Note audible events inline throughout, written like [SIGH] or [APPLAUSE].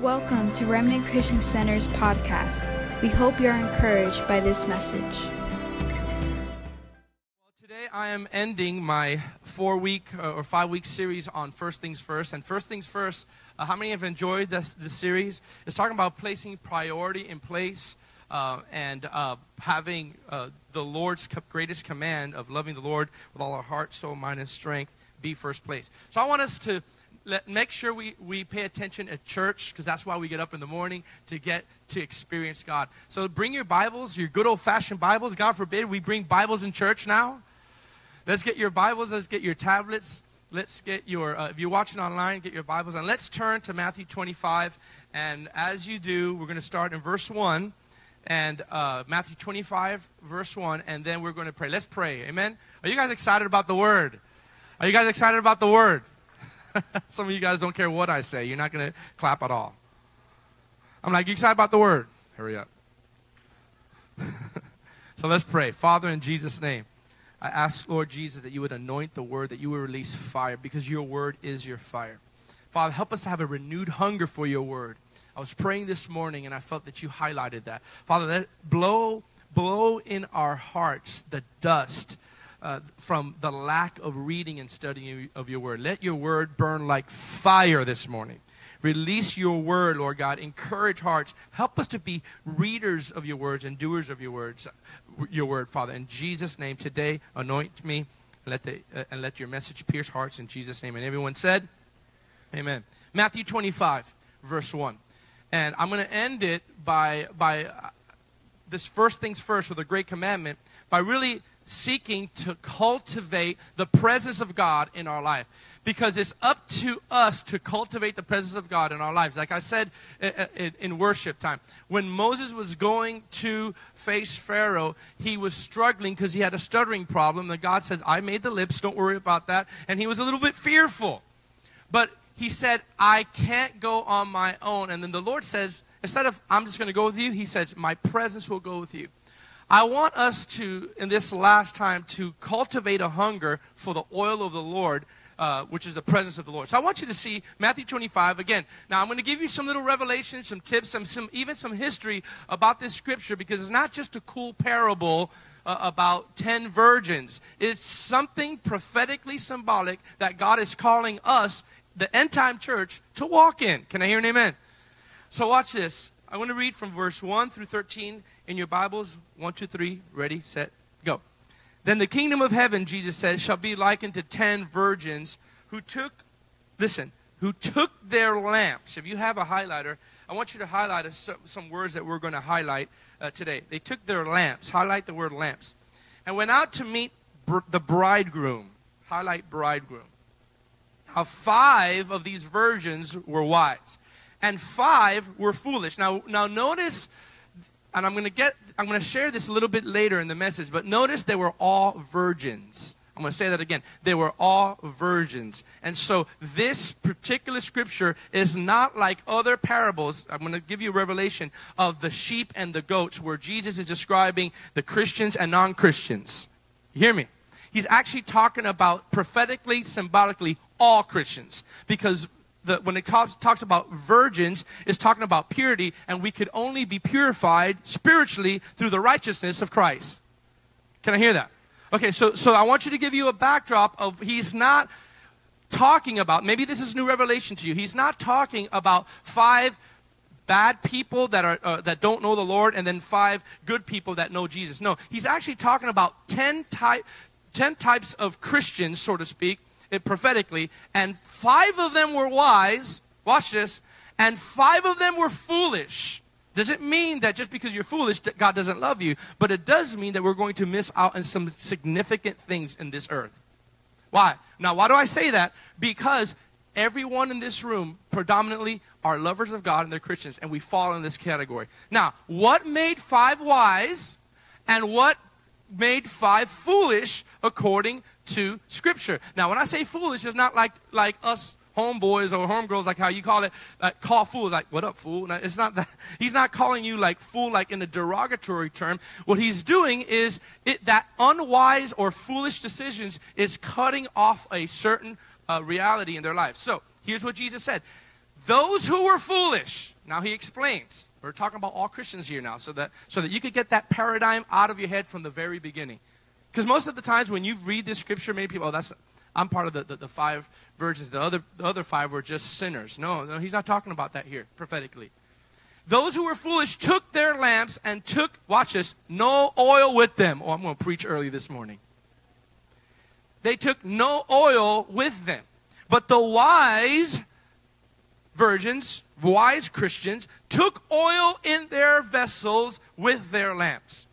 Welcome to Remnant Christian Center's podcast. We hope you're encouraged by this message. Well, today I am ending my four week uh, or five week series on First Things First. And First Things First, uh, how many have enjoyed this, this series? It's talking about placing priority in place uh, and uh, having uh, the Lord's greatest command of loving the Lord with all our heart, soul, mind, and strength be first place. So I want us to let, make sure we, we pay attention at church because that's why we get up in the morning to get to experience God. So bring your Bibles, your good old fashioned Bibles. God forbid we bring Bibles in church now. Let's get your Bibles, let's get your tablets. Let's get your, uh, if you're watching online, get your Bibles and let's turn to Matthew 25. And as you do, we're going to start in verse 1 and uh, Matthew 25, verse 1, and then we're going to pray. Let's pray. Amen. Are you guys excited about the word? Are you guys excited about the word? [LAUGHS] Some of you guys don't care what I say. You're not going to clap at all. I'm like, you excited about the word? Hurry up. [LAUGHS] so let's pray. Father, in Jesus' name, I ask, Lord Jesus, that you would anoint the word, that you would release fire, because your word is your fire. Father, help us to have a renewed hunger for your word. I was praying this morning and I felt that you highlighted that. Father, let blow blow in our hearts the dust uh, from the lack of reading and studying of your word. Let your word burn like fire this morning. Release your word, Lord God. Encourage hearts. Help us to be readers of your words and doers of your words, your word, Father. In Jesus' name, today, anoint me let the, uh, and let your message pierce hearts in Jesus' name. And everyone said, Amen. Matthew 25, verse 1. And I'm going to end it by, by uh, this first things first with a great commandment by really seeking to cultivate the presence of God in our life. Because it's up to us to cultivate the presence of God in our lives. Like I said uh, uh, in worship time, when Moses was going to face Pharaoh, he was struggling because he had a stuttering problem. And God says, I made the lips, don't worry about that. And he was a little bit fearful. But he said, I can't go on my own. And then the Lord says, instead of, I'm just going to go with you, he says, my presence will go with you. I want us to, in this last time, to cultivate a hunger for the oil of the Lord, uh, which is the presence of the Lord. So I want you to see Matthew 25 again. Now I'm going to give you some little revelations, some tips, some, some even some history about this scripture because it's not just a cool parable uh, about 10 virgins. It's something prophetically symbolic that God is calling us, the end time church, to walk in. Can I hear an amen? So watch this. I want to read from verse 1 through 13 in your Bibles. One, two, three, ready, set, go. Then the kingdom of heaven, Jesus says, shall be likened to ten virgins who took, listen, who took their lamps. If you have a highlighter, I want you to highlight a, some words that we're going to highlight uh, today. They took their lamps, highlight the word lamps, and went out to meet br- the bridegroom. Highlight bridegroom. Now, five of these virgins were wise, and five were foolish. Now, now notice and I'm going to get I'm going to share this a little bit later in the message, but notice they were all virgins. I'm going to say that again. They were all virgins. And so this particular scripture is not like other parables. I'm going to give you a revelation of the sheep and the goats where Jesus is describing the Christians and non-Christians. You hear me? He's actually talking about prophetically, symbolically all Christians because the, when it talks, talks about virgins, it's talking about purity, and we could only be purified spiritually through the righteousness of Christ. Can I hear that? Okay, so, so I want you to give you a backdrop of he's not talking about, maybe this is new revelation to you. He's not talking about five bad people that, are, uh, that don't know the Lord and then five good people that know Jesus. No, he's actually talking about 10, type, 10 types of Christians, so to speak, it prophetically, and five of them were wise. Watch this. And five of them were foolish. Does it mean that just because you're foolish, that God doesn't love you? But it does mean that we're going to miss out on some significant things in this earth. Why? Now, why do I say that? Because everyone in this room predominantly are lovers of God and they're Christians, and we fall in this category. Now, what made five wise and what made five foolish according to Scripture. Now, when I say foolish, it's not like, like us homeboys or homegirls, like how you call it, like call fool, like, what up, fool? Now, it's not that. [LAUGHS] He's not calling you like fool, like in a derogatory term. What he's doing is it, that unwise or foolish decisions is cutting off a certain uh, reality in their life. So, here's what Jesus said those who were foolish. Now he explains. We're talking about all Christians here now, so that so that you could get that paradigm out of your head from the very beginning. Because most of the times when you read this scripture, many people, oh, that's I'm part of the, the, the, five virgins. The other, the other five were just sinners. No, no, he's not talking about that here prophetically. Those who were foolish took their lamps and took, watch this, no oil with them. Oh, I'm going to preach early this morning. They took no oil with them. But the wise virgins, wise Christians, took oil in their vessels with their lamps.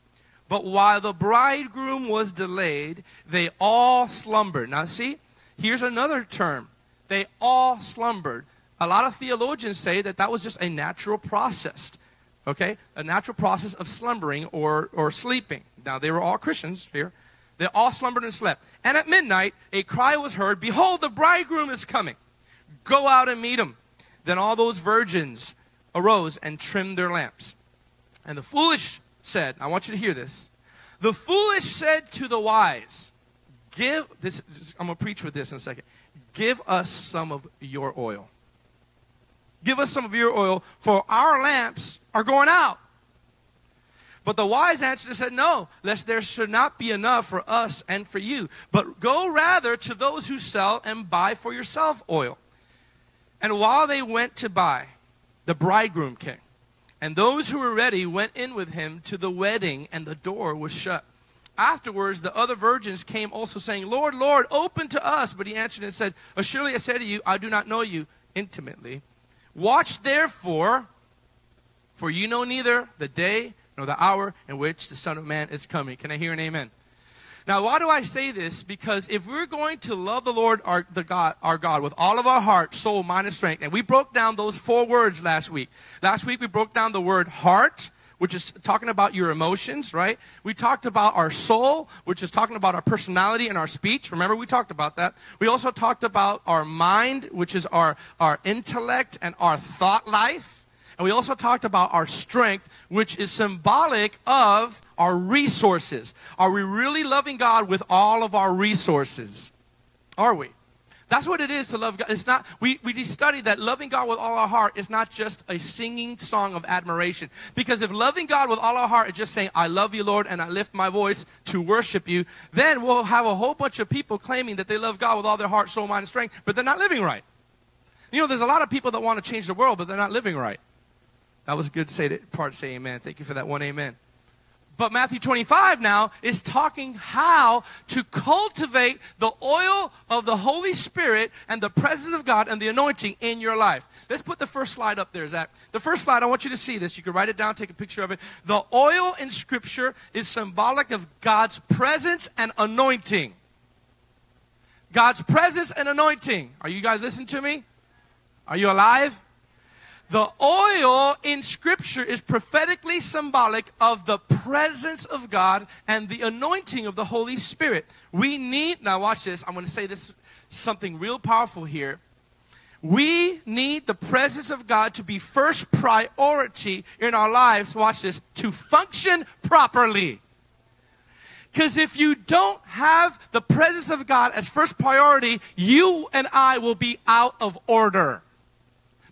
But while the bridegroom was delayed, they all slumbered. Now, see, here's another term. They all slumbered. A lot of theologians say that that was just a natural process, okay? A natural process of slumbering or, or sleeping. Now, they were all Christians here. They all slumbered and slept. And at midnight, a cry was heard Behold, the bridegroom is coming. Go out and meet him. Then all those virgins arose and trimmed their lamps. And the foolish said, I want you to hear this. The foolish said to the wise, Give this, I'm going to preach with this in a second. Give us some of your oil. Give us some of your oil, for our lamps are going out. But the wise answered and said, No, lest there should not be enough for us and for you. But go rather to those who sell and buy for yourself oil. And while they went to buy, the bridegroom came. And those who were ready went in with him to the wedding, and the door was shut. Afterwards, the other virgins came also, saying, Lord, Lord, open to us. But he answered and said, Surely I say to you, I do not know you intimately. Watch therefore, for you know neither the day nor the hour in which the Son of Man is coming. Can I hear an amen? Now, why do I say this? Because if we're going to love the Lord our, the God, our God with all of our heart, soul, mind, and strength, and we broke down those four words last week. Last week we broke down the word heart, which is talking about your emotions, right? We talked about our soul, which is talking about our personality and our speech. Remember, we talked about that. We also talked about our mind, which is our, our intellect and our thought life. And we also talked about our strength, which is symbolic of our resources. Are we really loving God with all of our resources? Are we? That's what it is to love God. It's not, we, we studied that loving God with all our heart is not just a singing song of admiration. Because if loving God with all our heart is just saying, I love you, Lord, and I lift my voice to worship you, then we'll have a whole bunch of people claiming that they love God with all their heart, soul, mind, and strength, but they're not living right. You know, there's a lot of people that want to change the world, but they're not living right. That was a good say to, part to say amen. Thank you for that one amen. But Matthew 25 now is talking how to cultivate the oil of the Holy Spirit and the presence of God and the anointing in your life. Let's put the first slide up there, Zach. The first slide, I want you to see this. You can write it down, take a picture of it. The oil in Scripture is symbolic of God's presence and anointing. God's presence and anointing. Are you guys listening to me? Are you alive? The oil in Scripture is prophetically symbolic of the presence of God and the anointing of the Holy Spirit. We need, now watch this, I'm going to say this something real powerful here. We need the presence of God to be first priority in our lives, watch this, to function properly. Because if you don't have the presence of God as first priority, you and I will be out of order.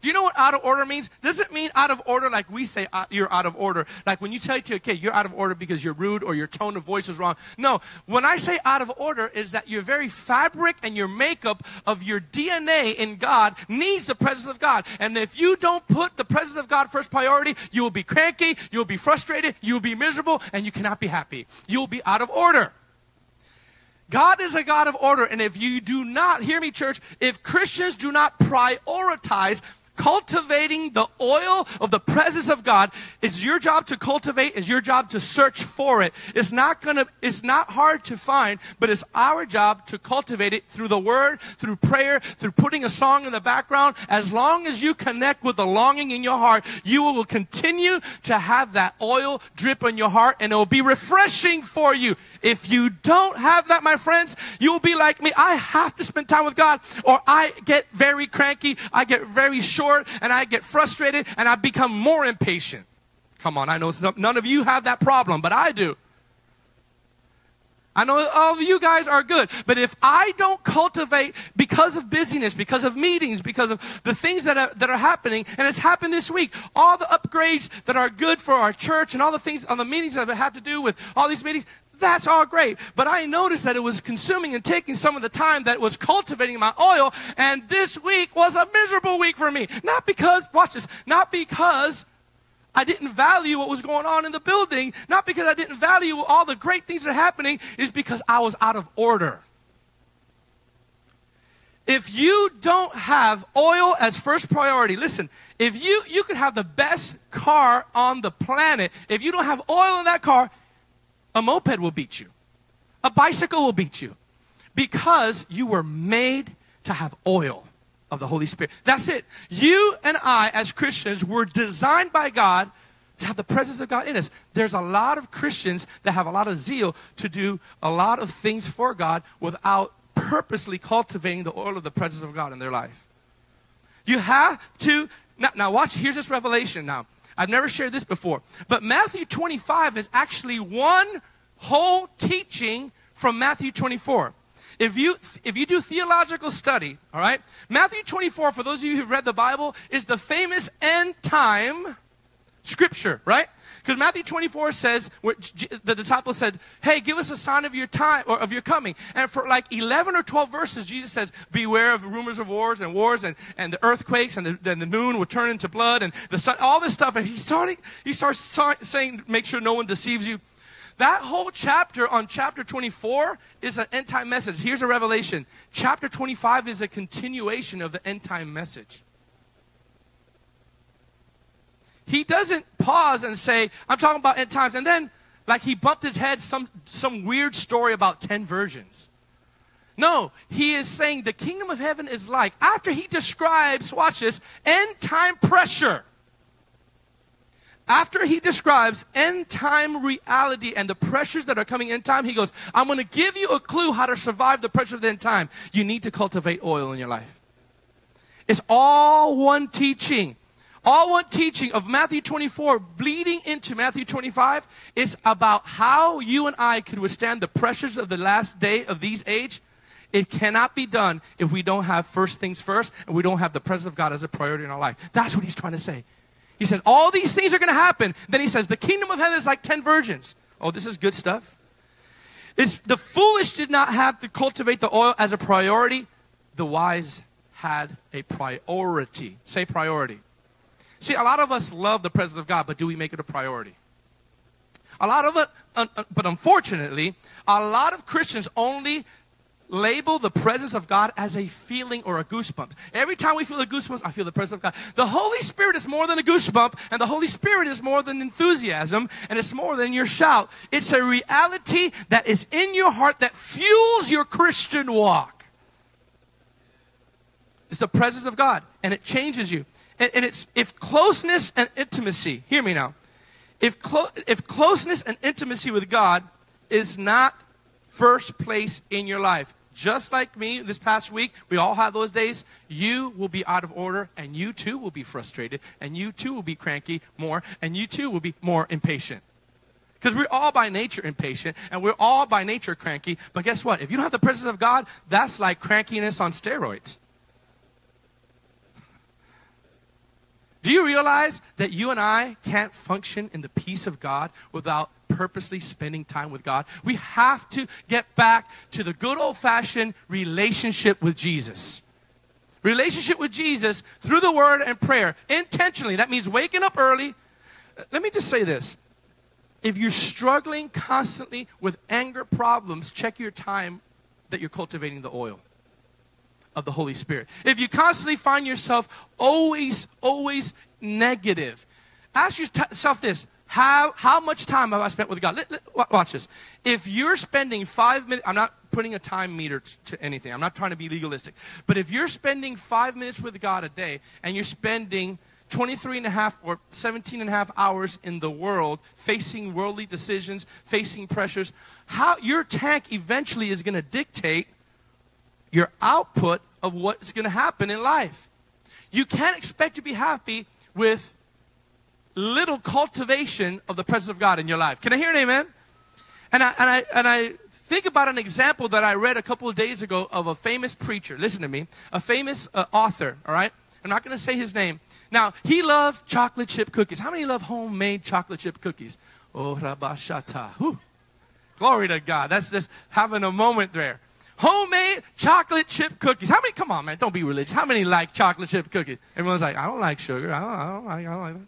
Do you know what out of order means? Doesn't mean out of order like we say uh, you're out of order. Like when you tell your kid, you're out of order because you're rude or your tone of voice is wrong. No, when I say out of order is that your very fabric and your makeup of your DNA in God needs the presence of God. And if you don't put the presence of God first priority, you will be cranky, you'll be frustrated, you'll be miserable, and you cannot be happy. You'll be out of order. God is a God of order. And if you do not, hear me, church, if Christians do not prioritize cultivating the oil of the presence of God. It's your job to cultivate, it's your job to search for it. It's not gonna, it's not hard to find, but it's our job to cultivate it through the word, through prayer, through putting a song in the background. As long as you connect with the longing in your heart, you will continue to have that oil drip on your heart and it will be refreshing for you. If you don't have that, my friends, you'll be like me. I have to spend time with God or I get very cranky. I get very short short and I get frustrated and I become more impatient. Come on, I know some, none of you have that problem, but I do. I know all of you guys are good, but if I don't cultivate because of busyness, because of meetings, because of the things that are, that are happening, and it's happened this week, all the upgrades that are good for our church and all the things on the meetings that have to do with all these meetings, that's all great. But I noticed that it was consuming and taking some of the time that was cultivating my oil, and this week was a miserable week for me. Not because, watch this, not because I didn't value what was going on in the building, not because I didn't value all the great things that are happening, is because I was out of order. If you don't have oil as first priority, listen, if you you could have the best car on the planet, if you don't have oil in that car, a moped will beat you. A bicycle will beat you. Because you were made to have oil of the Holy Spirit. That's it. You and I, as Christians, were designed by God to have the presence of God in us. There's a lot of Christians that have a lot of zeal to do a lot of things for God without purposely cultivating the oil of the presence of God in their life. You have to, now, now watch, here's this revelation now. I've never shared this before, but Matthew 25 is actually one whole teaching from Matthew 24. If you, if you do theological study, all right, Matthew 24, for those of you who've read the Bible, is the famous end time scripture, right? Because Matthew 24 says, the disciples said, Hey, give us a sign of your time or of your coming. And for like 11 or 12 verses, Jesus says, Beware of rumors of wars and wars and, and the earthquakes and the, the moon will turn into blood and the sun, all this stuff. And he, starting, he starts saying, Make sure no one deceives you. That whole chapter on chapter 24 is an end time message. Here's a revelation. Chapter 25 is a continuation of the end time message. He doesn't pause and say, I'm talking about end times. And then, like, he bumped his head some, some weird story about 10 virgins. No, he is saying the kingdom of heaven is like, after he describes, watch this, end time pressure after he describes end time reality and the pressures that are coming in time, he goes, I'm going to give you a clue how to survive the pressure of the end time. You need to cultivate oil in your life. It's all one teaching. All one teaching of Matthew 24 bleeding into Matthew 25 is about how you and I could withstand the pressures of the last day of these age. It cannot be done if we don't have first things first and we don't have the presence of God as a priority in our life. That's what he's trying to say. He says, All these things are going to happen. Then he says, The kingdom of heaven is like 10 virgins. Oh, this is good stuff. It's, the foolish did not have to cultivate the oil as a priority, the wise had a priority. Say priority. See, a lot of us love the presence of God, but do we make it a priority? A lot of it, uh, but unfortunately, a lot of Christians only label the presence of God as a feeling or a goosebump. Every time we feel a goosebump, I feel the presence of God. The Holy Spirit is more than a goosebump, and the Holy Spirit is more than enthusiasm, and it's more than your shout. It's a reality that is in your heart that fuels your Christian walk. It's the presence of God, and it changes you. And, and it's if closeness and intimacy, hear me now. If, clo- if closeness and intimacy with God is not first place in your life, just like me this past week, we all have those days. You will be out of order, and you too will be frustrated, and you too will be cranky more, and you too will be more impatient. Because we're all by nature impatient, and we're all by nature cranky. But guess what? If you don't have the presence of God, that's like crankiness on steroids. Do you realize that you and I can't function in the peace of God without purposely spending time with God. We have to get back to the good old fashioned relationship with Jesus. Relationship with Jesus through the word and prayer intentionally. That means waking up early. Let me just say this. If you're struggling constantly with anger problems, check your time that you're cultivating the oil of the Holy Spirit. If you constantly find yourself always, always negative, ask yourself this how, how much time have I spent with God? Let, let, watch this. If you're spending five minutes, I'm not putting a time meter to anything, I'm not trying to be legalistic. But if you're spending five minutes with God a day and you're spending 23 and a half or 17 and a half hours in the world facing worldly decisions, facing pressures, how your tank eventually is going to dictate your output of what's going to happen in life. You can't expect to be happy with little cultivation of the presence of God in your life. Can I hear an amen? And I, and I, and I Think about an example that I read a couple of days ago of a famous preacher. Listen to me. A famous uh, author, all right? I'm not going to say his name. Now, he loved chocolate chip cookies. How many love homemade chocolate chip cookies? Oh, rabashata. Whew. Glory to God. That's just having a moment there. Homemade chocolate chip cookies. How many? Come on, man. Don't be religious. How many like chocolate chip cookies? Everyone's like, I don't like sugar. I don't, I don't like. I don't like that.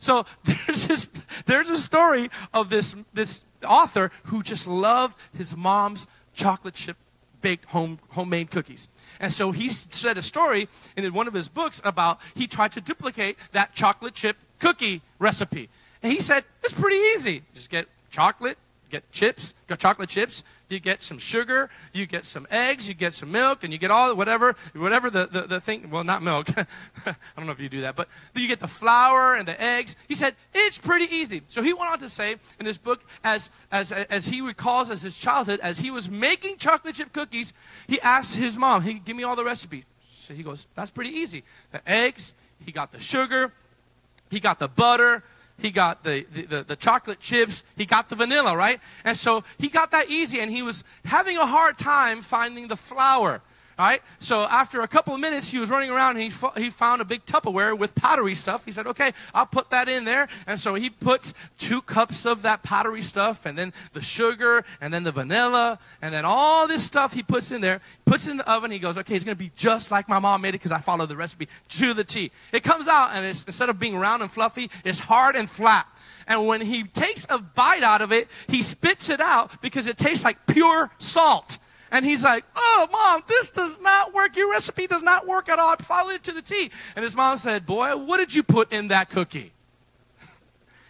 So [LAUGHS] there's this, there's a story of this this author who just loved his mom's chocolate chip baked home homemade cookies. And so he said a story in one of his books about he tried to duplicate that chocolate chip cookie recipe. And he said, it's pretty easy. Just get chocolate, get chips, chocolate chips, you get some sugar, you get some eggs, you get some milk, and you get all whatever, whatever the, the, the thing, well, not milk. [LAUGHS] I don't know if you do that, but you get the flour and the eggs. He said, it's pretty easy. So he went on to say in his book, as, as, as he recalls as his childhood, as he was making chocolate chip cookies, he asked his mom, he give me all the recipes. So he goes, that's pretty easy. The eggs, he got the sugar, he got the butter, he got the, the, the, the, chocolate chips, he got the vanilla, right? And so he got that easy, and he was having a hard time finding the flour. Right? So after a couple of minutes, he was running around and he, fo- he found a big Tupperware with powdery stuff. He said, okay, I'll put that in there. And so he puts two cups of that powdery stuff and then the sugar and then the vanilla and then all this stuff he puts in there, puts it in the oven. He goes, okay, it's going to be just like my mom made it because I followed the recipe to the T. It comes out and it's, instead of being round and fluffy, it's hard and flat. And when he takes a bite out of it, he spits it out because it tastes like pure salt. And he's like, Oh, mom, this does not work. Your recipe does not work at all. I followed it to the T. And his mom said, Boy, what did you put in that cookie? [LAUGHS]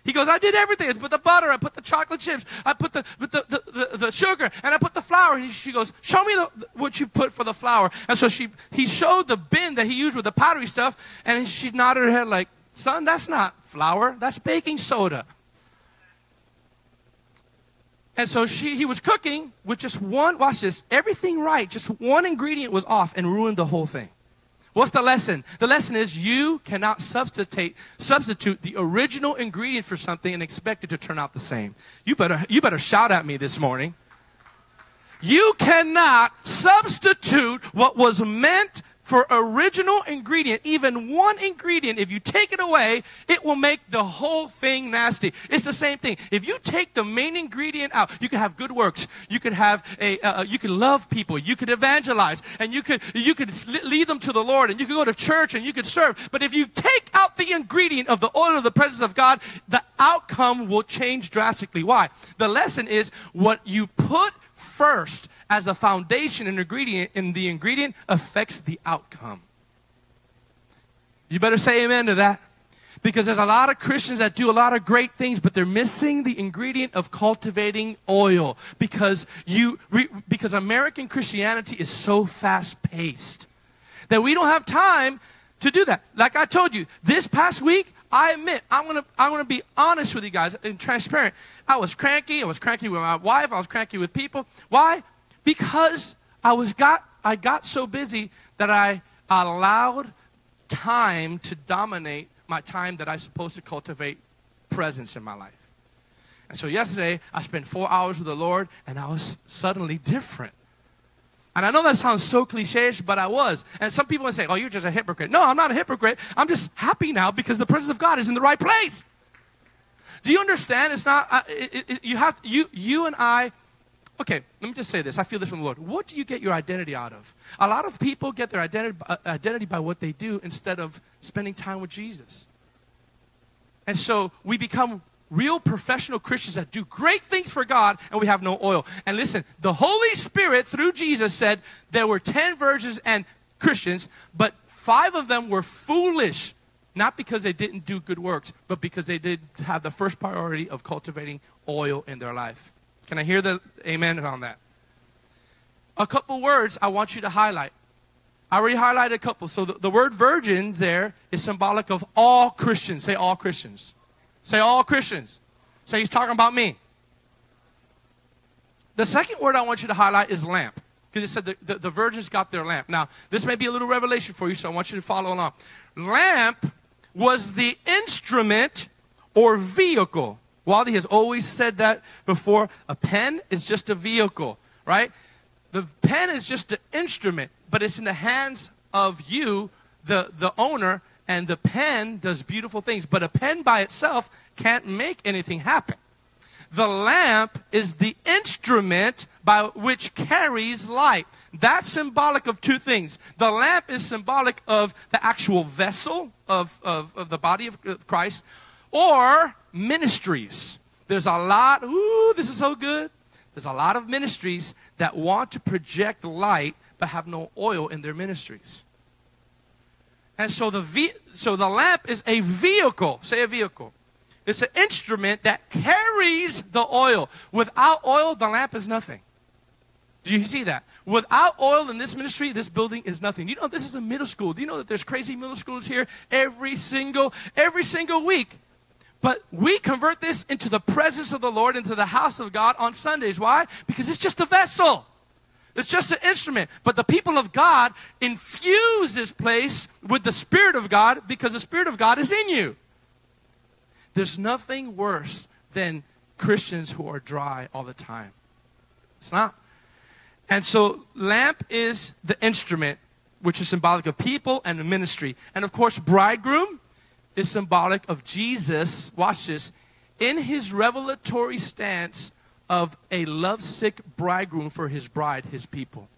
He goes, I did everything. I put the butter, I put the chocolate chips, I put the, the, the, the, the sugar, and I put the flour. And she goes, Show me the, what you put for the flour. And so she, he showed the bin that he used with the powdery stuff, and she nodded her head like, Son, that's not flour, that's baking soda. And so she, he was cooking with just one, watch this, everything right. Just one ingredient was off and ruined the whole thing. What's the lesson? The lesson is you cannot substitute, substitute the original ingredient for something and expect it to turn out the same. You better, you better shout at me this morning. You cannot substitute what was meant for original ingredient, even one ingredient, if you take it away, it will make the whole thing nasty. It's the same thing. If you take the main ingredient out, you can have good works. You could have a, uh, you could love people. You could evangelize, and you could you could lead them to the Lord, and you could go to church, and you could serve. But if you take out the ingredient of the oil of the presence of God, the outcome will change drastically. Why? The lesson is what you put first as a foundation and ingredient, and the ingredient affects the outcome. You better say amen to that. Because there's a lot of Christians that do a lot of great things, but they're missing the ingredient of cultivating oil. Because you, because American Christianity is so fast paced that we don't have time to do that. Like I told you, this past week, I admit, I'm gonna, I'm gonna be honest with you guys and transparent. I was cranky. I was cranky with my wife. I was cranky with people. Why? Because I was got I got so busy that I allowed time to dominate my time that I'm supposed to cultivate presence in my life. And so yesterday I spent four hours with the Lord and I was suddenly different. And I know that sounds so cliche, but I was. And some people would say, Oh, you're just a hypocrite. No, I'm not a hypocrite. I'm just happy now because the presence of God is in the right place. Do you understand? It's not, uh, it, it, you have, you, you and I Okay, let me just say this. I feel this from the Lord. What do you get your identity out of? A lot of people get their identity, uh, identity by what they do instead of spending time with Jesus. And so we become real professional Christians that do great things for God and we have no oil. And listen, the Holy Spirit through Jesus said there were 10 virgins and Christians, but five of them were foolish. Not because they didn't do good works, but because they did have the first priority of cultivating oil in their life. Can I hear the amen on that? A couple words I want you to highlight. I already highlighted a couple. So the, the word virgin there is symbolic of all Christians. Say all Christians. Say all Christians. Say he's talking about me. The second word I want you to highlight is lamp. Because it said the, the, the, virgins got their lamp. Now, this may be a little revelation for you, so I want you to follow along. Lamp was the instrument or vehicle Wally has always said that before. A pen is just a vehicle, right? The pen is just an instrument, but it's in the hands of you, the, the owner, and the pen does beautiful things. But a pen by itself can't make anything happen. The lamp is the instrument by which carries light. That's symbolic of two things. The lamp is symbolic of the actual vessel of, of, of the body of Christ or ministries. There's a lot, ooh, this is so good. There's a lot of ministries that want to project light but have no oil in their ministries. And so the, ve- so the lamp is a vehicle. Say a vehicle. It's an instrument that carries the oil. Without oil, the lamp is nothing. Do you see that? Without oil in this ministry, this building is nothing. You know, this is a middle school. Do you know that there's crazy middle schools here every single, every single week? But we convert this into the presence of the Lord, into the house of God on Sundays. Why? Because it's just a vessel. It's just an instrument. But the people of God infuse this place with the Spirit of God because the Spirit of God is in you. There's nothing worse than Christians who are dry all the time. It's not. And so, lamp is the instrument, which is symbolic of people and the ministry. And of course, bridegroom is symbolic of Jesus, watch this, in his revelatory stance of a lovesick bridegroom for his bride, his people.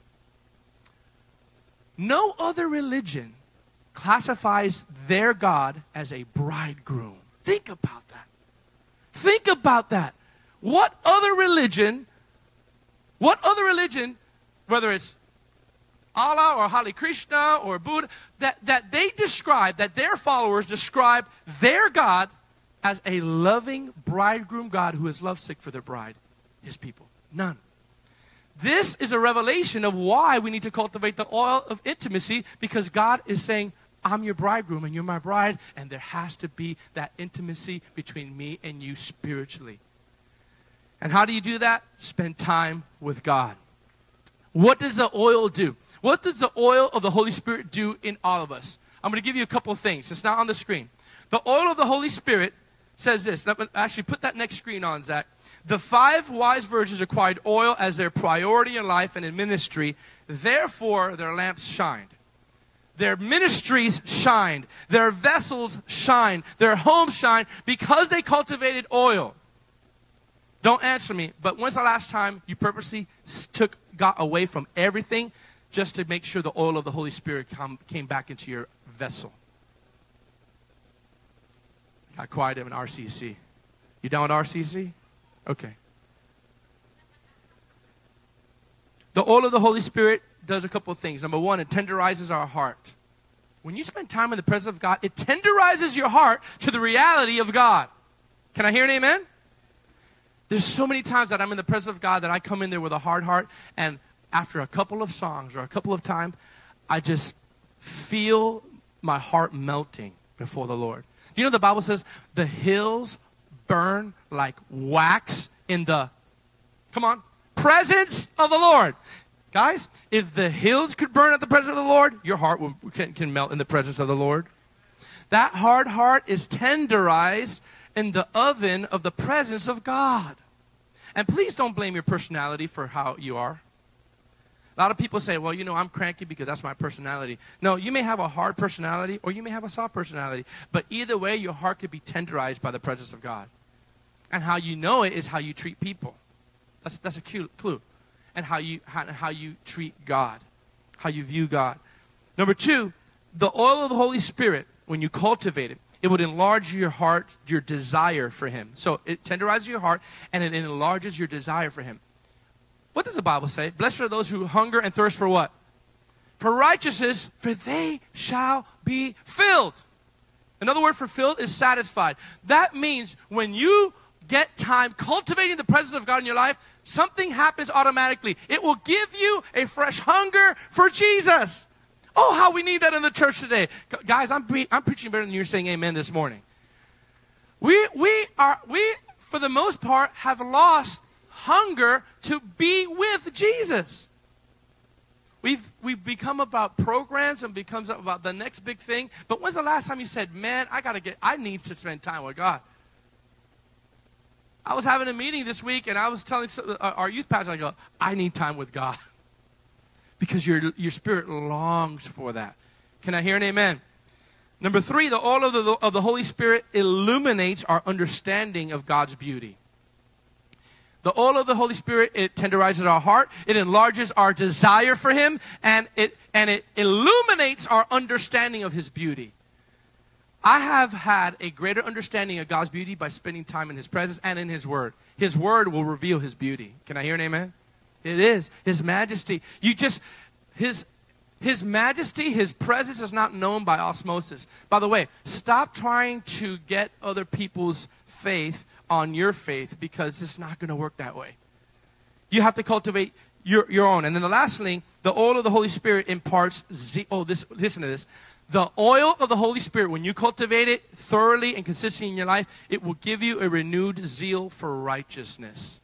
No other religion classifies their God as a bridegroom. Think about that. Think about that. What other religion, what other religion, whether it's Allah or Hare Krishna or Buddha, that, that they describe, that their followers describe their God as a loving bridegroom God who is lovesick for their bride, his people. None. This is a revelation of why we need to cultivate the oil of intimacy because God is saying, I'm your bridegroom and you're my bride, and there has to be that intimacy between me and you spiritually. And how do you do that? Spend time with God. What does the oil do? What does the oil of the Holy Spirit do in all of us? I'm going to give you a couple of things. It's not on the screen. The oil of the Holy Spirit says this. Actually, put that next screen on, Zach. The five wise virgins acquired oil as their priority in life and in ministry. Therefore, their lamps shined. Their ministries shined. Their vessels shined. Their homes shined because they cultivated oil. Don't answer me, but when's the last time you purposely took, got away from everything just to make sure the oil of the Holy Spirit come, came back into your vessel. Got quiet in RCC. You down with RCC? Okay. The oil of the Holy Spirit does a couple of things. Number one, it tenderizes our heart. When you spend time in the presence of God, it tenderizes your heart to the reality of God. Can I hear an amen? There's so many times that I'm in the presence of God that I come in there with a hard heart and after a couple of songs or a couple of times, I just feel my heart melting before the Lord. You know, the Bible says the hills burn like wax in the, come on, presence of the Lord. Guys, if the hills could burn at the presence of the Lord, your heart will, can, can melt in the presence of the Lord. That hard heart is tenderized in the oven of the presence of God. And please don't blame your personality for how you are. A lot of people say, well, you know, I'm cranky because that's my personality. No, you may have a hard personality or you may have a soft personality. But either way, your heart could be tenderized by the presence of God. And how you know it is how you treat people. That's, that's a clue. And how you, how, how you treat God, how you view God. Number two, the oil of the Holy Spirit, when you cultivate it, it would enlarge your heart, your desire for Him. So it tenderizes your heart and it enlarges your desire for Him. What does the Bible say? Blessed are those who hunger and thirst for what? For righteousness, for they shall be filled. Another word for filled is satisfied. That means when you get time cultivating the presence of God in your life, something happens automatically. It will give you a fresh hunger for Jesus. Oh, how we need that in the church today. Guys, I'm, pre- I'm preaching better than you're saying amen this morning. We, we, are, we, for the most part, have lost hunger to be with Jesus. We've, we've become about programs and becomes about the next big thing. But when's the last time you said, man, I got to get, I need to spend time with God? I was having a meeting this week and I was telling uh, our youth pastor, I go, I need time with God. Because your, your spirit longs for that. Can I hear an amen? Number three, the oil of the, of the Holy Spirit illuminates our understanding of God's beauty. The oil of the Holy Spirit, it tenderizes our heart, it enlarges our desire for Him, and it, and it illuminates our understanding of His beauty. I have had a greater understanding of God's beauty by spending time in His presence and in His Word. His Word will reveal His beauty. Can I hear an amen? It is His majesty. You just, His his majesty, his presence is not known by osmosis. By the way, stop trying to get other people's faith on your faith because it's not going to work that way. You have to cultivate your, your own. And then the last thing, the oil of the Holy Spirit imparts, ze- oh, this, listen to this. The oil of the Holy Spirit, when you cultivate it thoroughly and consistently in your life, it will give you a renewed zeal for righteousness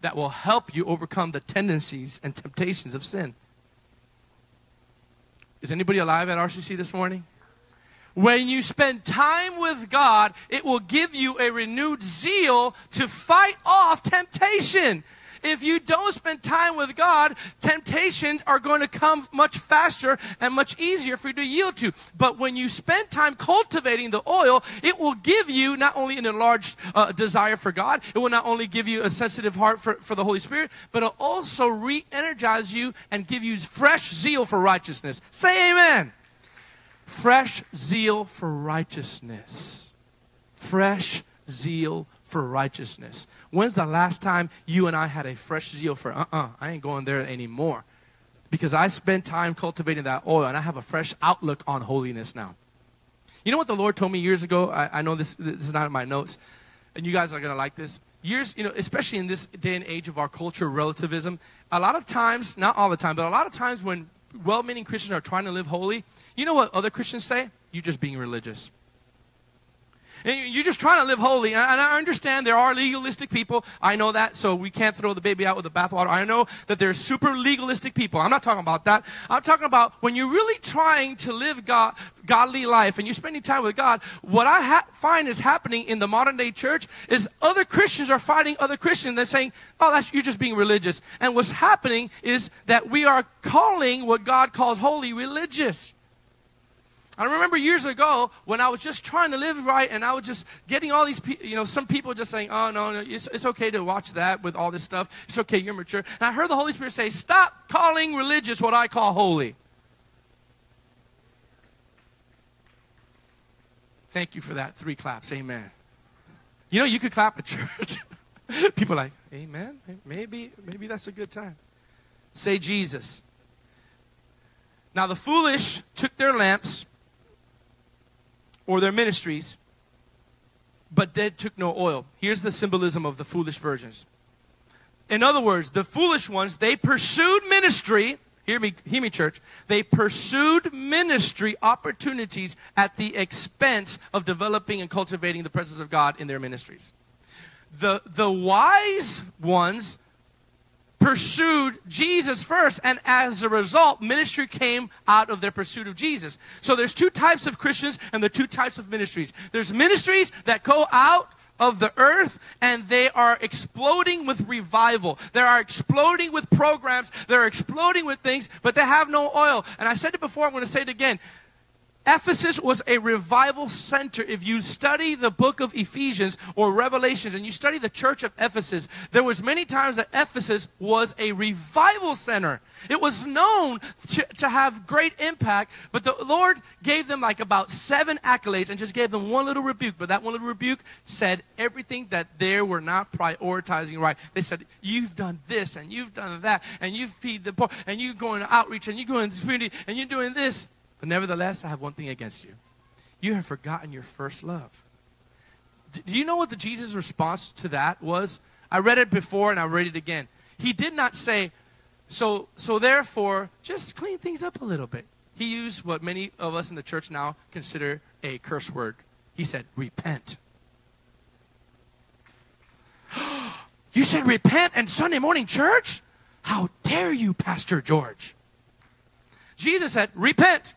that will help you overcome the tendencies and temptations of sin. Is anybody alive at RCC this morning? When you spend time with God, it will give you a renewed zeal to fight off temptation. If you don't spend time with God, temptations are going to come much faster and much easier for you to yield to. But when you spend time cultivating the oil, it will give you not only an enlarged uh, desire for God, it will not only give you a sensitive heart for, for the Holy Spirit, but it'll also re energize you and give you fresh zeal for righteousness. Say amen. Fresh zeal for righteousness. Fresh zeal for righteousness. When's the last time you and I had a fresh zeal for, uh uh-uh, uh I ain't going there anymore? Because I spent time cultivating that oil and I have a fresh outlook on holiness now. You know what the Lord told me years ago? I, I know this, this is not in my notes, and you guys are going to like this. Years, you know, especially in this day and age of our culture, relativism, a lot of times, not all the time, but a lot of times when well meaning Christians are trying to live holy, you know what other Christians say? You're just being religious. You're just trying to live holy. And I understand there are legalistic people. I know that, so we can't throw the baby out with the bathwater. I know that there's super legalistic people. I'm not talking about that. I'm talking about when you're really trying to live God, godly life and you're spending time with God, what I ha- find is happening in the modern day church is other Christians are fighting other Christians. They're saying, oh, that's, you're just being religious. And what's happening is that we are calling what God calls holy religious. I remember years ago when I was just trying to live right and I was just getting all these you know, some people just saying, oh, no, no, it's, it's okay to watch that with all this stuff. It's okay, you're mature. And I heard the Holy Spirit say, stop calling religious what I call holy. Thank you for that. Three claps. Amen. You know, you could clap at [LAUGHS] church. people like, amen. Maybe, maybe that's a good time. Say Jesus. Now the foolish took their lamps or their ministries, but they took no oil. Here's the symbolism of the foolish virgins. In other words, the foolish ones, they pursued ministry. Hear me, hear me, church. They pursued ministry opportunities at the expense of developing and cultivating the presence of God in their ministries. The, the wise ones pursued Jesus first, and as a result, ministry came out of their pursuit of Jesus. So there's two types of Christians and the two types of ministries. There's ministries that go out of the earth and they are exploding with revival. They are exploding with programs. They're exploding with things, but they have no oil. And I said it before, I'm going to say it again. Ephesus was a revival center. If you study the book of Ephesians or Revelations and you study the church of Ephesus, there was many times that Ephesus was a revival center. It was known to, to have great impact, but the Lord gave them like about seven accolades and just gave them one little rebuke. But that one little rebuke said everything that they were not prioritizing right. They said, You've done this and you've done that, and you feed the poor, and you're going to outreach, and you're going to the community, and you're doing this. But nevertheless, I have one thing against you. You have forgotten your first love. Do you know what the Jesus response to that was? I read it before and I read it again. He did not say, so, so therefore, just clean things up a little bit. He used what many of us in the church now consider a curse word. He said, repent. [GASPS] you said repent and Sunday morning church? How dare you, Pastor George? Jesus said, repent.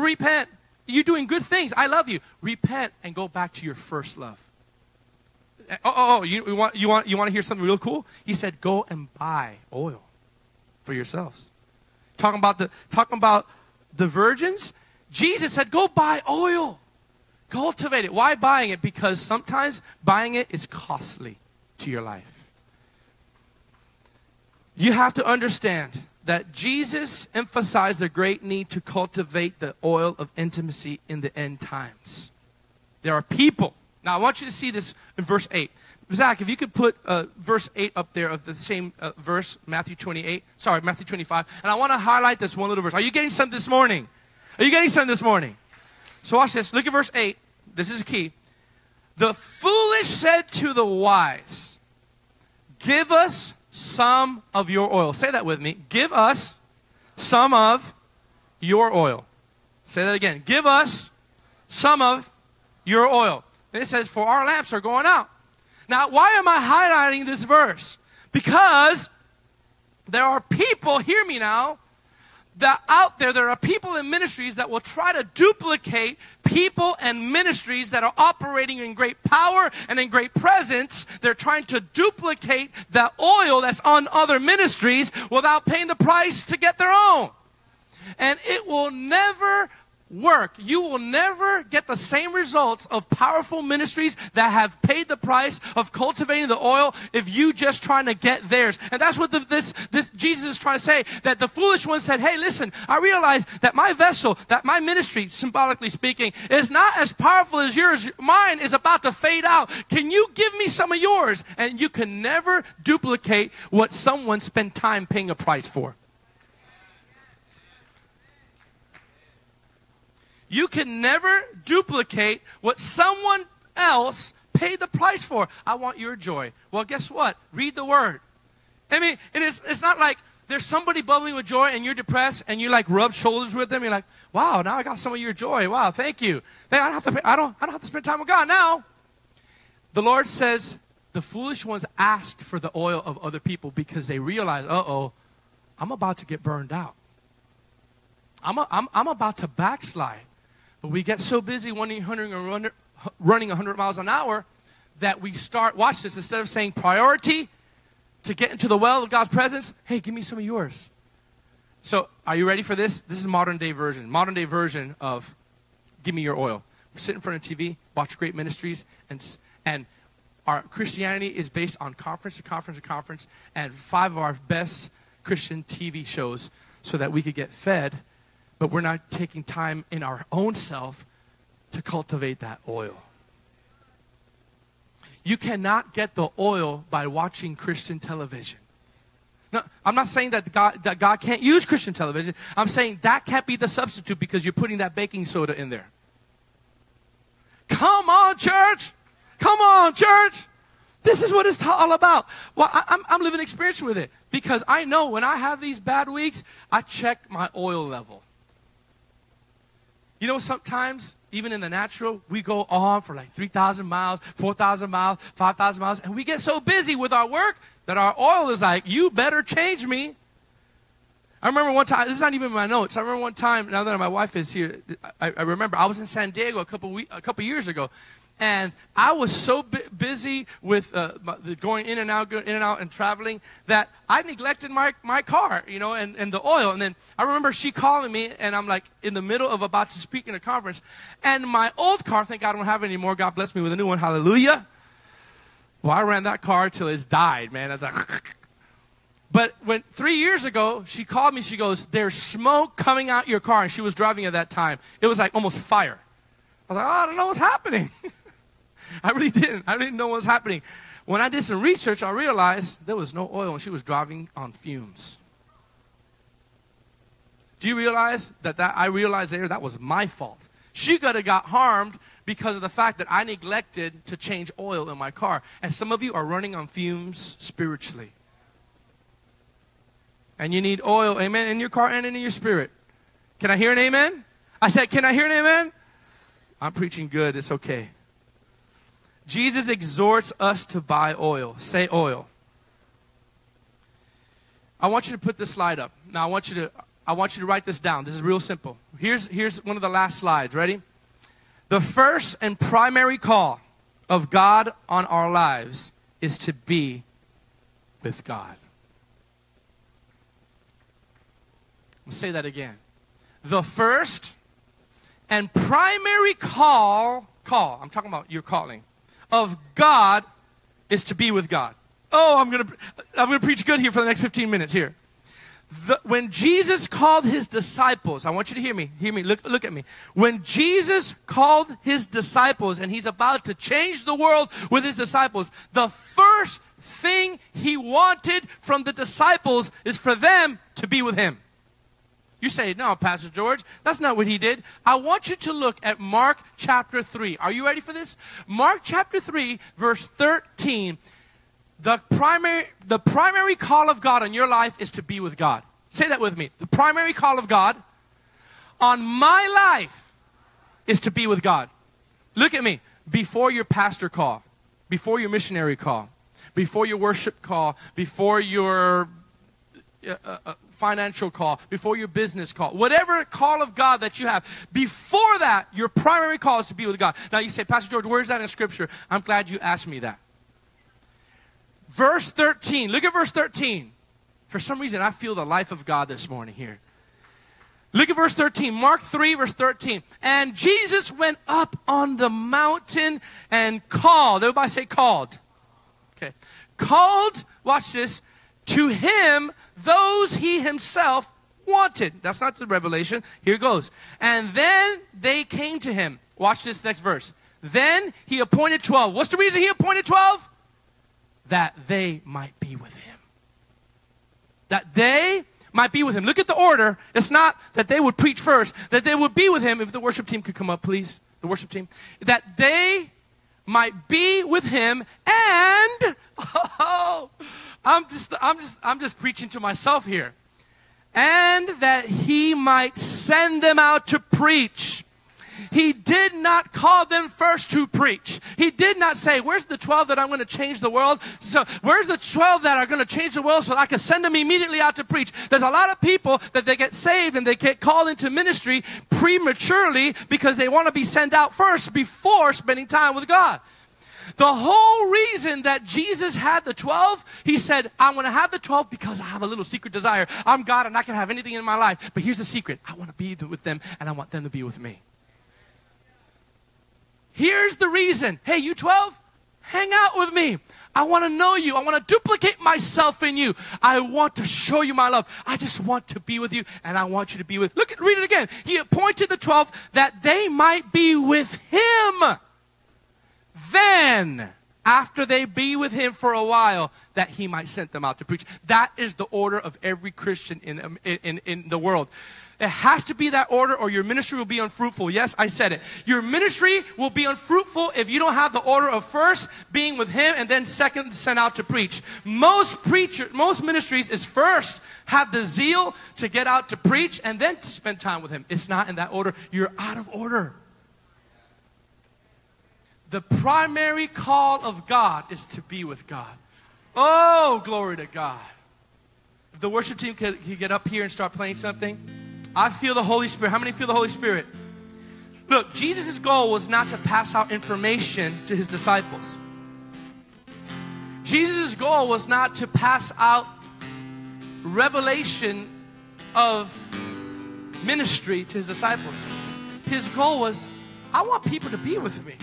Repent. You're doing good things. I love you. Repent and go back to your first love. Uh, oh, oh, oh you, you, want, you, want, you want to hear something real cool? He said, go and buy oil for yourselves. Talking about the, talking about the virgins, Jesus said, go buy oil. Cultivate it. Why buying it? Because sometimes buying it is costly to your life. You have to understand that Jesus emphasized the great need to cultivate the oil of intimacy in the end times. There are people. Now, I want you to see this in verse 8. Zach, if you could put uh, verse 8 up there of the same uh, verse, Matthew 28, sorry, Matthew 25. And I want to highlight this one little verse. Are you getting something this morning? Are you getting something this morning? So watch this. Look at verse 8. This is key. The foolish said to the wise, Give us some of your oil. Say that with me. Give us some of your oil. Say that again. Give us some of your oil. And it says, For our lamps are going out. Now, why am I highlighting this verse? Because there are people, hear me now, that out there, there are people in ministries that will try to duplicate people and ministries that are operating in great power and in great presence. They're trying to duplicate the oil that's on other ministries without paying the price to get their own. And it will never work, you will never get the same results of powerful ministries that have paid the price of cultivating the oil if you just trying to get theirs. And that's what the, this, this Jesus is trying to say. That the foolish one said, Hey, listen, I realize that my vessel, that my ministry, symbolically speaking, is not as powerful as yours. Mine is about to fade out. Can you give me some of yours? And you can never duplicate what someone spent time paying a price for. You can never duplicate what someone else paid the price for. I want your joy. Well, guess what? Read the word. I mean, and it's, it's not like there's somebody bubbling with joy and you're depressed and you like rub shoulders with them. You're like, wow, now I got some of your joy. Wow, thank you. I don't have to, pay, I don't, I don't have to spend time with God now. The Lord says the foolish ones asked for the oil of other people because they realized, uh oh, I'm about to get burned out. I'm, a, I'm, I'm about to backslide. But we get so busy running 100, running 100 miles an hour that we start, watch this, instead of saying priority to get into the well of God's presence, hey, give me some of yours. So, are you ready for this? This is modern day version, modern day version of give me your oil. We sit in front of TV, watch great ministries, and, and our Christianity is based on conference to conference to conference, and five of our best Christian TV shows so that we could get fed but we're not taking time in our own self to cultivate that oil. You cannot get the oil by watching Christian television. I'm not saying that God, that God can't use Christian television. I'm saying that can't be the substitute because you're putting that baking soda in there. Come on, church. Come on, church. This is what it's all about. Well, I, am living experience with it because I know when I have these bad weeks, I check my oil level. You know, sometimes, even in the natural, we go on for like 3,000 miles, 4,000 miles, 5,000 miles, and we get so busy with our work that our oil is like, you better change me. I remember one time, this is not even my notes. I remember one time, now that my wife is here, I, I remember I was in San Diego a couple, week, a couple years ago, and I was so busy with uh, going in and out, in and out, and traveling that I neglected my, my car, you know, and, and the oil. And then I remember she calling me, and I'm like in the middle of about to speak in a conference, and my old car, thank God I don't have it anymore. God bless me with a new one. Hallelujah. Well, I ran that car till it's died, man. I was like, [LAUGHS] but when three years ago, she called me. She goes, "There's smoke coming out your car," and she was driving at that time. It was like almost fire. I was like, oh, I don't know what's happening. [LAUGHS] [LAUGHS] I really didn't. I didn't know what was happening. When I did some research, I realized there was no oil and she was driving on fumes. Do you realize that, that I realized there that was my fault? She could have got harmed because of the fact that I neglected to change oil in my car. And some of you are running on fumes spiritually. And you need oil, amen, in your car and in your spirit. Can I hear an amen? I said, Can I hear an amen? I'm preaching good. It's okay. Jesus exhorts us to buy oil. Say oil. I want you to put this slide up. Now I want you to I want you to write this down. This is real simple. Here's here's one of the last slides. Ready? The first and primary call of God on our lives is to be with God. Say that again. The first and primary call, call, I'm talking about your calling, of God is to be with God. Oh, I'm going to I'm going to preach good here for the next 15 minutes here. The, when Jesus called his disciples, I want you to hear me, hear me, look, look at me. When Jesus called his disciples and he's about to change the world with his disciples, the first thing he wanted from the disciples is for them to be with him. You say, no, Pastor George, that's not what he did. I want you to look at Mark chapter 3. Are you ready for this? Mark chapter 3, verse 13. The primary, the primary call of God on your life is to be with God. Say that with me. The primary call of God on my life is to be with God. Look at me. Before your pastor call, before your missionary call, before your worship call, before your uh, uh, uh financial call, before your business call, whatever call of God that you have, before that, your primary call is to be with God. Now you say, Pastor George, where's that in Scripture? I'm glad you asked me that. Verse 13, look at verse 13. For some reason, I feel the life of God this morning here. Look at verse 13, Mark 3, verse 13. And Jesus went up on the mountain and called. Everybody say called. Okay. Called, watch this, to him those he himself wanted. That's not the revelation. Here goes. And then they came to him. Watch this next verse. Then he appointed 12. What's the reason he appointed 12? That they might be with him. That they might be with him. Look at the order. It's not that they would preach first, that they would be with him. If the worship team could come up, please. The worship team. That they might be with him and, [LAUGHS] oh, I'm just, I'm just, I'm just preaching to myself here. And that he might send them out to preach. He did not call them first to preach. He did not say, Where's the 12 that I'm going to change the world? So, where's the 12 that are going to change the world so I can send them immediately out to preach? There's a lot of people that they get saved and they get called into ministry prematurely because they want to be sent out first before spending time with God. The whole reason that Jesus had the 12, he said, I'm going to have the 12 because I have a little secret desire. I'm God and I can have anything in my life. But here's the secret I want to be with them and I want them to be with me. Here's the reason. Hey, you 12, hang out with me. I want to know you. I want to duplicate myself in you. I want to show you my love. I just want to be with you and I want you to be with. Look at read it again. He appointed the 12 that they might be with him then, after they be with him for a while, that he might send them out to preach. That is the order of every Christian in, um, in, in the world. It has to be that order or your ministry will be unfruitful. Yes, I said it. Your ministry will be unfruitful if you don't have the order of first being with him and then second sent out to preach. Most preachers, most ministries is first have the zeal to get out to preach and then to spend time with him. It's not in that order. You're out of order. The primary call of God is to be with God. Oh, glory to God. If the worship team could, could get up here and start playing something, I feel the Holy Spirit. How many feel the Holy Spirit? Look, Jesus' goal was not to pass out information to his disciples. Jesus' goal was not to pass out revelation of ministry to his disciples. His goal was, I want people to be with me.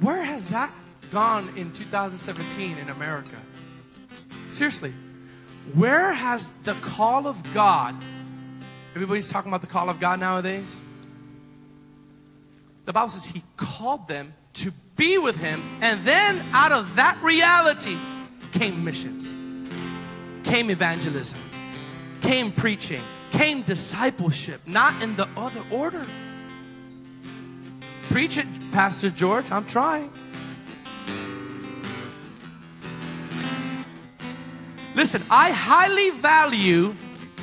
Where has that gone in 2017 in America? Seriously, where has the call of God, everybody's talking about the call of God nowadays? The Bible says He called them to be with Him, and then out of that reality came missions, came evangelism, came preaching, came discipleship, not in the other order. Preach it, Pastor George. I'm trying. Listen, I highly value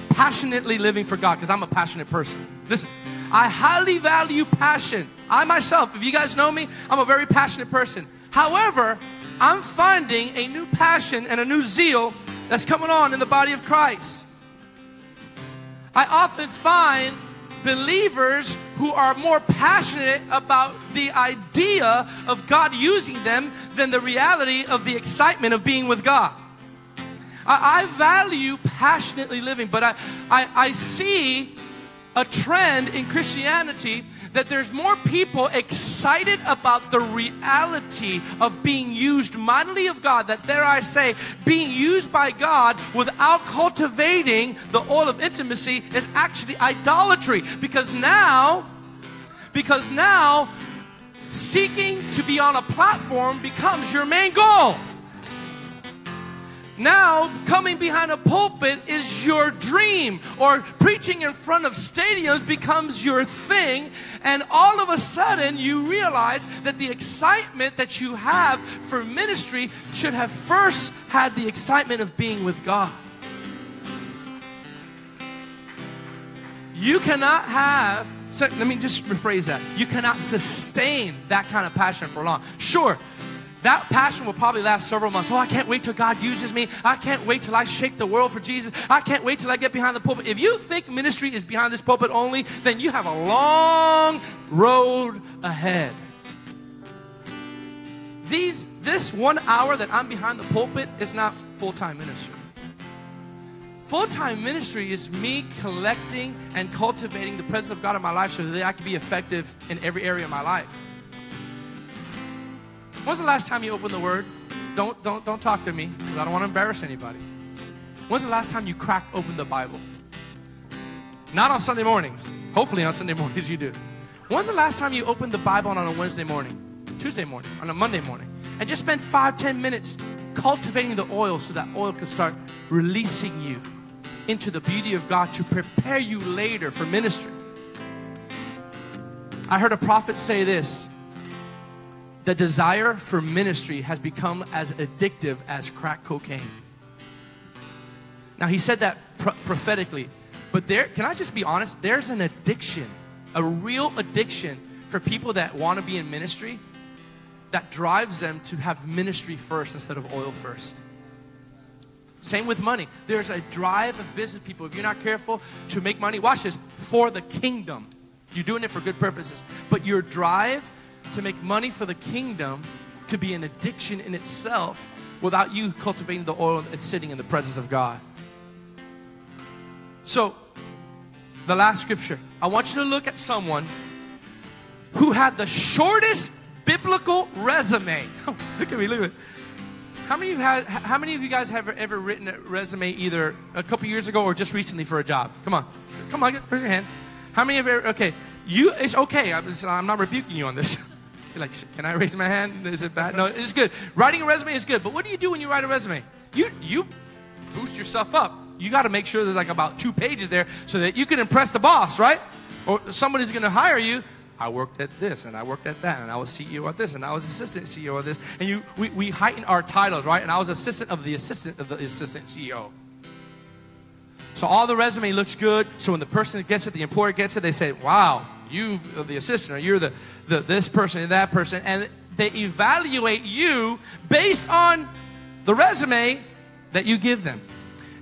passionately living for God because I'm a passionate person. Listen, I highly value passion. I myself, if you guys know me, I'm a very passionate person. However, I'm finding a new passion and a new zeal that's coming on in the body of Christ. I often find believers who are more passionate about the idea of God using them than the reality of the excitement of being with God. I, I value passionately living, but I, I, I see a trend in Christianity that there's more people excited about the reality of being used mightily of God, that there I say, being used by God without cultivating the oil of intimacy is actually idolatry. Because now, because now, seeking to be on a platform becomes your main goal. Now, coming behind a pulpit is your dream, or preaching in front of stadiums becomes your thing, and all of a sudden you realize that the excitement that you have for ministry should have first had the excitement of being with God. You cannot have, so let me just rephrase that. You cannot sustain that kind of passion for long. Sure, that passion will probably last several months. Oh, I can't wait till God uses me. I can't wait till I shake the world for Jesus. I can't wait till I get behind the pulpit. If you think ministry is behind this pulpit only, then you have a long road ahead. These, this one hour that I'm behind the pulpit is not full time ministry. Full time ministry is me collecting and cultivating the presence of God in my life so that I can be effective in every area of my life. When's the last time you opened the Word? Don't, don't, don't talk to me because I don't want to embarrass anybody. When's the last time you cracked open the Bible? Not on Sunday mornings. Hopefully on Sunday [LAUGHS] mornings you do. When's the last time you opened the Bible on a Wednesday morning, Tuesday morning, on a Monday morning, and just spent five, ten minutes cultivating the oil so that oil could start releasing you into the beauty of God to prepare you later for ministry? I heard a prophet say this the desire for ministry has become as addictive as crack cocaine. Now, he said that pro- prophetically, but there, can I just be honest? There's an addiction, a real addiction for people that want to be in ministry that drives them to have ministry first instead of oil first. Same with money. There's a drive of business people, if you're not careful, to make money, watch this, for the kingdom. You're doing it for good purposes. But your drive to make money for the kingdom could be an addiction in itself without you cultivating the oil and sitting in the presence of God. So, the last scripture, I want you to look at someone who had the shortest biblical resume. [LAUGHS] look at me, look at me. How many of you had? How many of you guys have ever written a resume either a couple years ago or just recently for a job? Come on, come on, raise your hand. How many of you? Okay, you. It's okay. I'm not rebuking you on this. [LAUGHS] You're like, can I raise my hand? Is it bad? No, it's good. Writing a resume is good, but what do you do when you write a resume? You you boost yourself up. You got to make sure there's like about two pages there so that you can impress the boss, right? Or somebody's going to hire you. I worked at this and I worked at that and I was CEO at this and I was assistant CEO of this. And you, we, we heighten our titles, right? And I was assistant of the assistant of the assistant CEO. So all the resume looks good. So when the person gets it, the employer gets it, they say, wow, you are the assistant or you're the, the this person and that person. And they evaluate you based on the resume that you give them.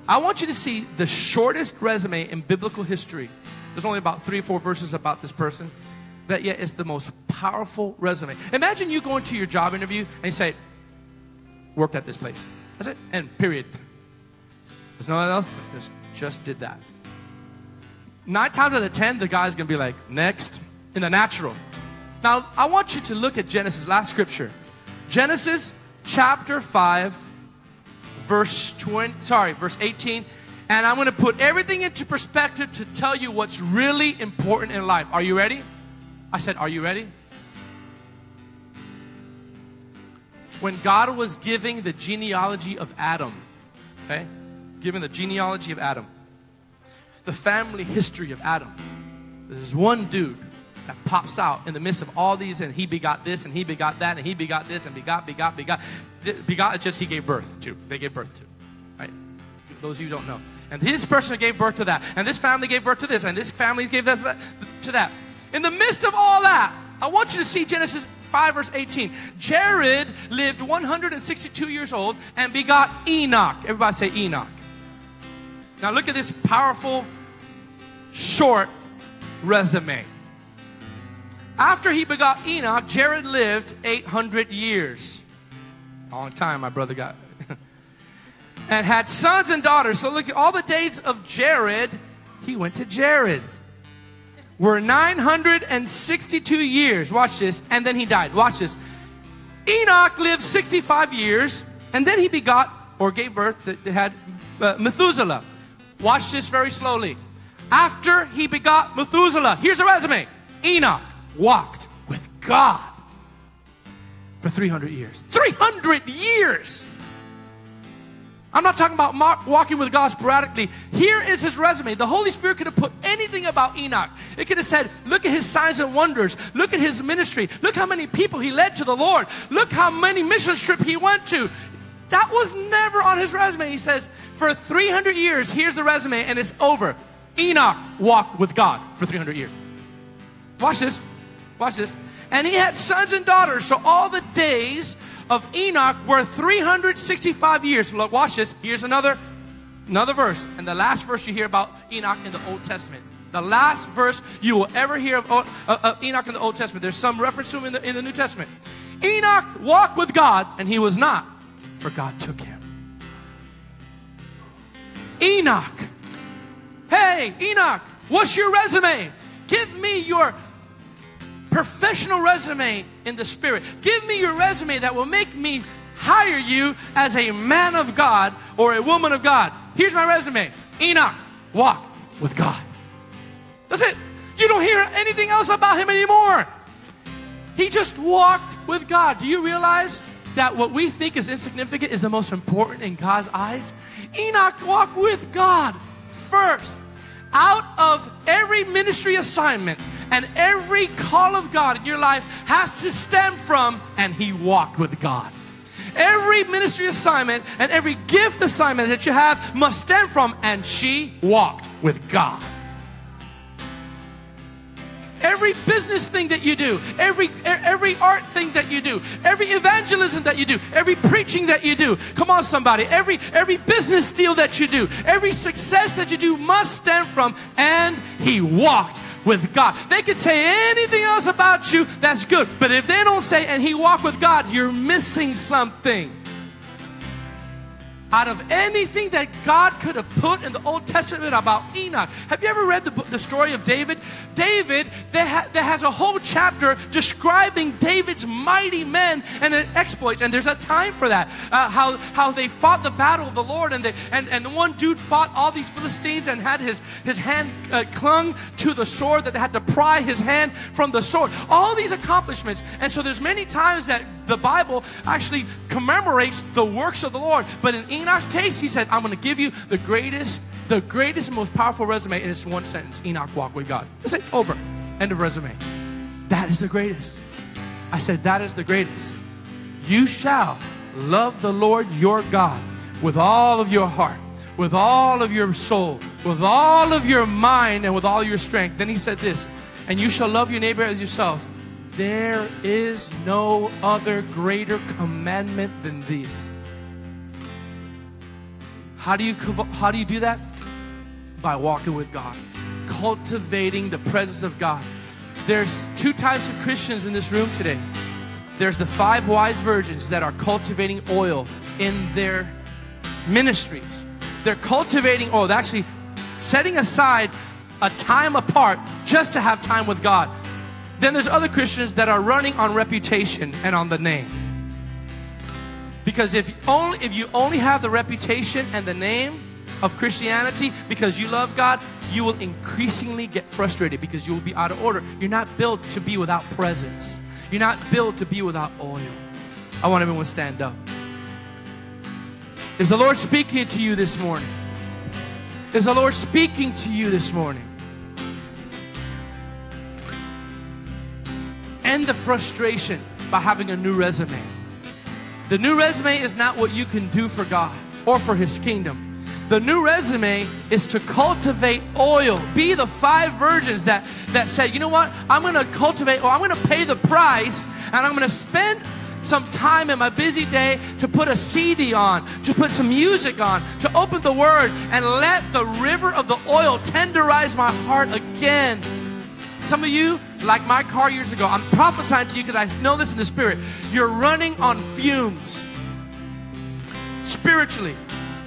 I want you to see the shortest resume in biblical history. There's only about three or four verses about this person, but yet it's the most powerful resume. Imagine you going to your job interview and you say, worked at this place. That's it. And period. There's no else. Just, just did that. Nine times out of ten, the guy's gonna be like, next, in the natural. Now, I want you to look at Genesis, last scripture. Genesis chapter 5, verse 20, sorry, verse 18. And I'm gonna put everything into perspective to tell you what's really important in life. Are you ready? I said, Are you ready? When God was giving the genealogy of Adam, okay? Giving the genealogy of Adam the family history of Adam. There's one dude that pops out in the midst of all these, and he begot this, and he begot that, and he begot this, and begot, begot, begot. Begot is just he gave birth to. They gave birth to. Right? Those of you don't know. And this person gave birth to that, and this family gave birth to this, and this family gave that to that. In the midst of all that, I want you to see Genesis 5, verse 18. Jared lived 162 years old and begot Enoch. Everybody say Enoch. Now look at this powerful, short resume. After he begot Enoch, Jared lived 800 years. Long time, my brother got. [LAUGHS] and had sons and daughters. So look at all the days of Jared, he went to Jared's. Were 962 years. Watch this. And then he died. Watch this. Enoch lived 65 years, and then he begot or gave birth that had uh, Methuselah. Watch this very slowly. After he begot Methuselah, here's a resume Enoch walked with God for 300 years. 300 years! I'm not talking about walking with God sporadically. Here is his resume. The Holy Spirit could have put anything about Enoch. It could have said, Look at his signs and wonders. Look at his ministry. Look how many people he led to the Lord. Look how many mission trips he went to. That was never on his resume. He says, For 300 years, here's the resume, and it's over. Enoch walked with God for 300 years. Watch this. Watch this. And he had sons and daughters. So all the days of Enoch were 365 years. Look, watch this. Here's another, another verse. And the last verse you hear about Enoch in the Old Testament. The last verse you will ever hear of, of, Enoch in the Old Testament. There's some reference to him in the, in the New Testament. Enoch walked with God, and he was not, for God took him. Enoch. Hey, Enoch, what's your resume? Give me your professional resume in the spirit. Give me your resume that will make me hire you as a man of God or a woman of God. Here's my resume Enoch, walk with God. That's it. You don't hear anything else about him anymore. He just walked with God. Do you realize that what we think is insignificant is the most important in God's eyes? Enoch walked with God first. Out of every ministry assignment, and every call of God in your life has to stem from, and he walked with God. Every ministry assignment and every gift assignment that you have must stem from, and she walked with God. Every business thing that you do, every every art thing that you do, every evangelism that you do, every preaching that you do. Come on somebody, every every business deal that you do, every success that you do must stem from and he walked with God. They could say anything else about you that's good, but if they don't say, and he walked with God, you're missing something out of anything that God could have put in the Old Testament about Enoch. Have you ever read the, the story of David? David, that, ha, that has a whole chapter describing David's mighty men and exploits, and there's a time for that. Uh, how, how they fought the battle of the Lord, and, they, and, and the one dude fought all these Philistines and had his, his hand uh, clung to the sword, that they had to pry his hand from the sword. All these accomplishments. And so there's many times that the Bible actually commemorates the works of the Lord, but in Enoch's case, he said, I'm going to give you the greatest, the greatest, most powerful resume, and it's one sentence Enoch walked with God. That's it, over. End of resume. That is the greatest. I said, That is the greatest. You shall love the Lord your God with all of your heart, with all of your soul, with all of your mind, and with all your strength. Then he said this, and you shall love your neighbor as yourself. There is no other greater commandment than these. How do you how do you do that? By walking with God, cultivating the presence of God. There's two types of Christians in this room today. There's the five wise virgins that are cultivating oil in their ministries. They're cultivating oil, they're actually setting aside a time apart just to have time with God. Then there's other Christians that are running on reputation and on the name. Because if only if you only have the reputation and the name of Christianity because you love God, you will increasingly get frustrated because you will be out of order. You're not built to be without presence. You're not built to be without oil. I want everyone to stand up. Is the Lord speaking to you this morning? Is the Lord speaking to you this morning? End the frustration by having a new resume. The new resume is not what you can do for God or for His kingdom. The new resume is to cultivate oil. Be the five virgins that, that said, you know what? I'm going to cultivate, or I'm going to pay the price, and I'm going to spend some time in my busy day to put a CD on, to put some music on, to open the Word and let the river of the oil tenderize my heart again. Some of you, like my car years ago, I'm prophesying to you because I know this in the spirit. You're running on fumes. Spiritually,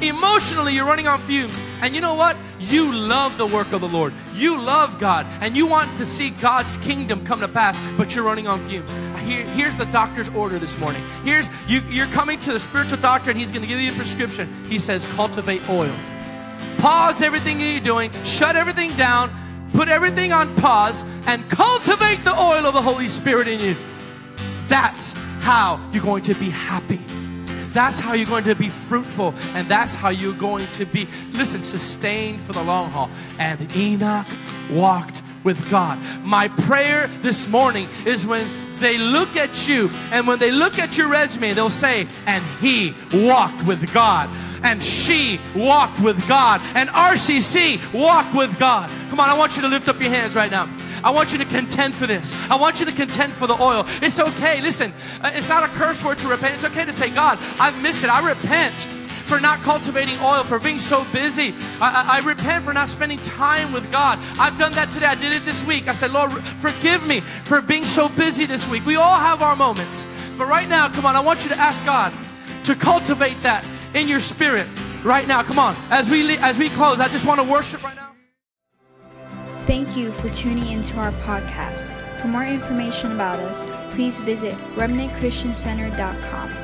emotionally, you're running on fumes. And you know what? You love the work of the Lord. You love God. And you want to see God's kingdom come to pass, but you're running on fumes. Here, here's the doctor's order this morning. Here's you, you're coming to the spiritual doctor, and he's going to give you a prescription. He says, cultivate oil. Pause everything that you're doing, shut everything down, put everything on pause, and cultivate the oil of the Holy Spirit in you. That's how you're going to be happy. That's how you're going to be fruitful, and that's how you're going to be, listen, sustained for the long haul. And Enoch walked with God. My prayer this morning is when they look at you and when they look at your resume, they'll say, and he walked with God. And she walked with God. And RCC walked with God. Come on, I want you to lift up your hands right now. I want you to contend for this. I want you to contend for the oil. It's okay. Listen, uh, it's not a curse word to repent. It's okay to say, God, I've missed it. I repent for not cultivating oil, for being so busy. I, I, I, repent for not spending time with God. I've done that today. I did it this week. I said, Lord, forgive me for being so busy this week. We all have our moments. But right now, come on, I want you to ask God to cultivate that in your spirit right now. Come on. As we, as we close, I just want to worship right now. Thank you for tuning into our podcast. For more information about us, please visit remnantchristiancenter.com.